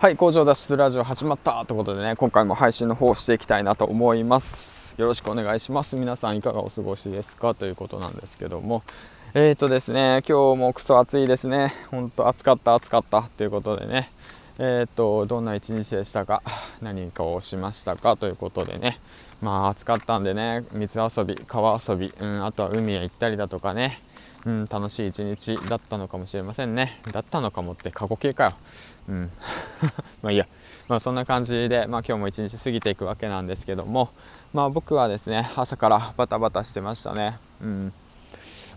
はい工場脱出ラジオ始まったということでね今回も配信の方をしていきたいなと思います。よろしくお願いします。皆さんいかがお過ごしですか？ということなんですけども。えーとですね今日もクソ暑いですね。ほんと暑かった暑かったということでね。えーとどんな一日でしたか？何かをしましたか？ということでね。まあ暑かったんでね水遊び川遊び、うん、あとは海へ行ったりだとかね。うん、楽しい一日だったのかもしれませんね。だったのかもって過去形かよ。うん、まあいいや、まあ、そんな感じで、まあ、今日も一日過ぎていくわけなんですけども、まあ、僕はですね朝からバタバタしてましたね。うん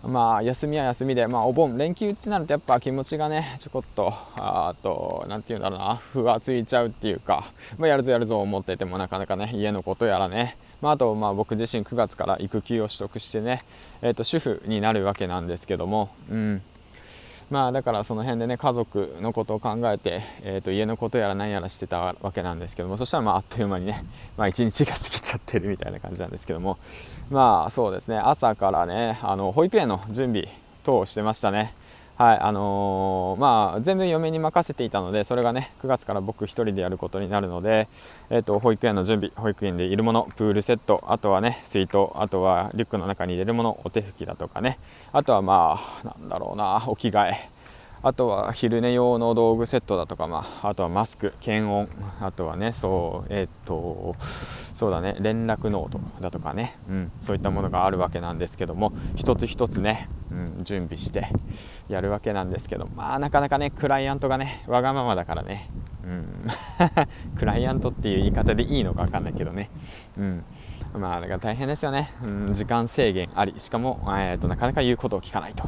まあ休みは休みで、まあ、お盆連休ってなるとやっぱ気持ちがねちょこっとあと何て言うんだろうなふわついちゃうっていうか、まあ、やるぞやるぞ思っててもなかなかね家のことやらね、まあ、あとまあ僕自身9月から育休を取得してね、えー、と主婦になるわけなんですけども、うん、まあだからその辺でね家族のことを考えて、えー、と家のことやら何やらしてたわけなんですけどもそしたらまああっという間にね、まあ、1日が過ぎちゃってるみたいな感じなんですけども。まあそうですね。朝からねあの保育園の準備等をしてましたね。はいあのー、まあ全部嫁に任せていたのでそれがね9月から僕1人でやることになるので、えーと、保育園の準備保育園でいるものプールセットあとはね水筒あとはリュックの中に入れるものお手拭きだとかねあとはまあなんだろうなお着替えあとは昼寝用の道具セットだとか、まあ、あとはマスク検温あとはねそうえっ、ー、とそうだね連絡ノートだとかね、うん、そういったものがあるわけなんですけども一つ一つね、うん、準備してやるわけなんですけどまあなかなかねクライアントがねわがままだからね、うん、クライアントっていう言い方でいいのか分かんないけどね、うん、まあだから大変ですよね、うん、時間制限あり。しかも、えーと、なかなか言うことを聞かないと。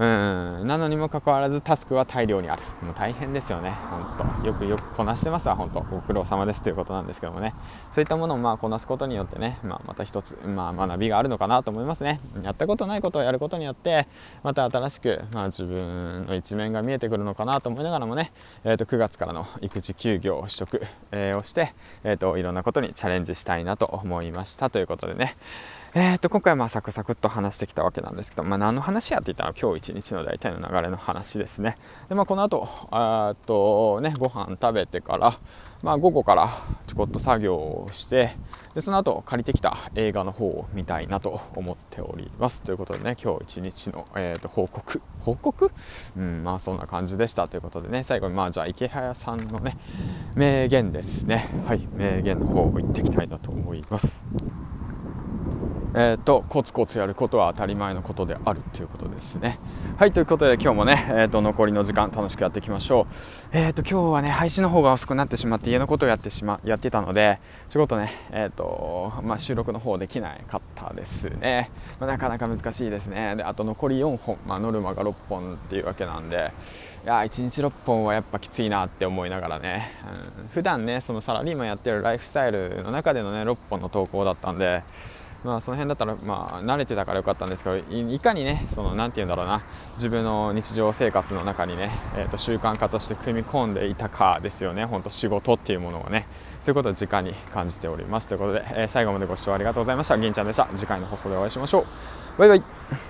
うんなのにもかかわらずタスクは大量にある。もう大変ですよね。本当よくよくこなしてますわ本当ご苦労様ですということなんですけどもね。そういったものをまあこなすことによってね、まあ、また一つ、まあ、学びがあるのかなと思いますね。やったことないことをやることによってまた新しく、まあ、自分の一面が見えてくるのかなと思いながらもね、えー、と9月からの育児休業取得、えー、をして、えー、といろんなことにチャレンジしたいなと思いましたということでね。えー、と今回はまあサクサクっと話してきたわけなんですけど、まあ、何の話やって言ったら今日一日の大体の流れの話ですね。で、まあ、この後あとねご飯食べてからまあ、午後からちょこっと作業をしてでその後借りてきた映画の方を見たいなと思っております。ということでね今日一日の、えーと、報告。報告？うんまあそんな感じでした。ということでね最後にまあじゃあ池早さんのね名言ですね。はい名言の方を言っていきたいなと思います。え、ー、とコツコツやることは当たり前のことであるということですね。はいということで今日もね、えーと、残りの時間楽しくやっていきましょう。えっ、ー、と今日はね配信の方が遅くなってしまって家のことをやってしまやってたので仕事ねえ、ー、とまあ、収録の方できないかったですね、まあ、なかなか難しいですね。であと残り4本、まあ、ノルマが6本っていうわけなんでいや1日6本はやっぱきついなって思いながらね、うん、普段ねそのサラリーマンやってるライフスタイルの中でのね6本の投稿だったんでまあその辺だったらまあ慣れてたからよかったんですけどいかにねその何て言うんだろうな自分の日常生活の中にね、えー、と習慣化として組み込んでいたかですよね本当仕事っていうものをね。そういうことを直に感じております。ということで、えー、最後までご視聴ありがとうございました。銀ちゃんでした。次回の放送でお会いしましょう。バイバイ。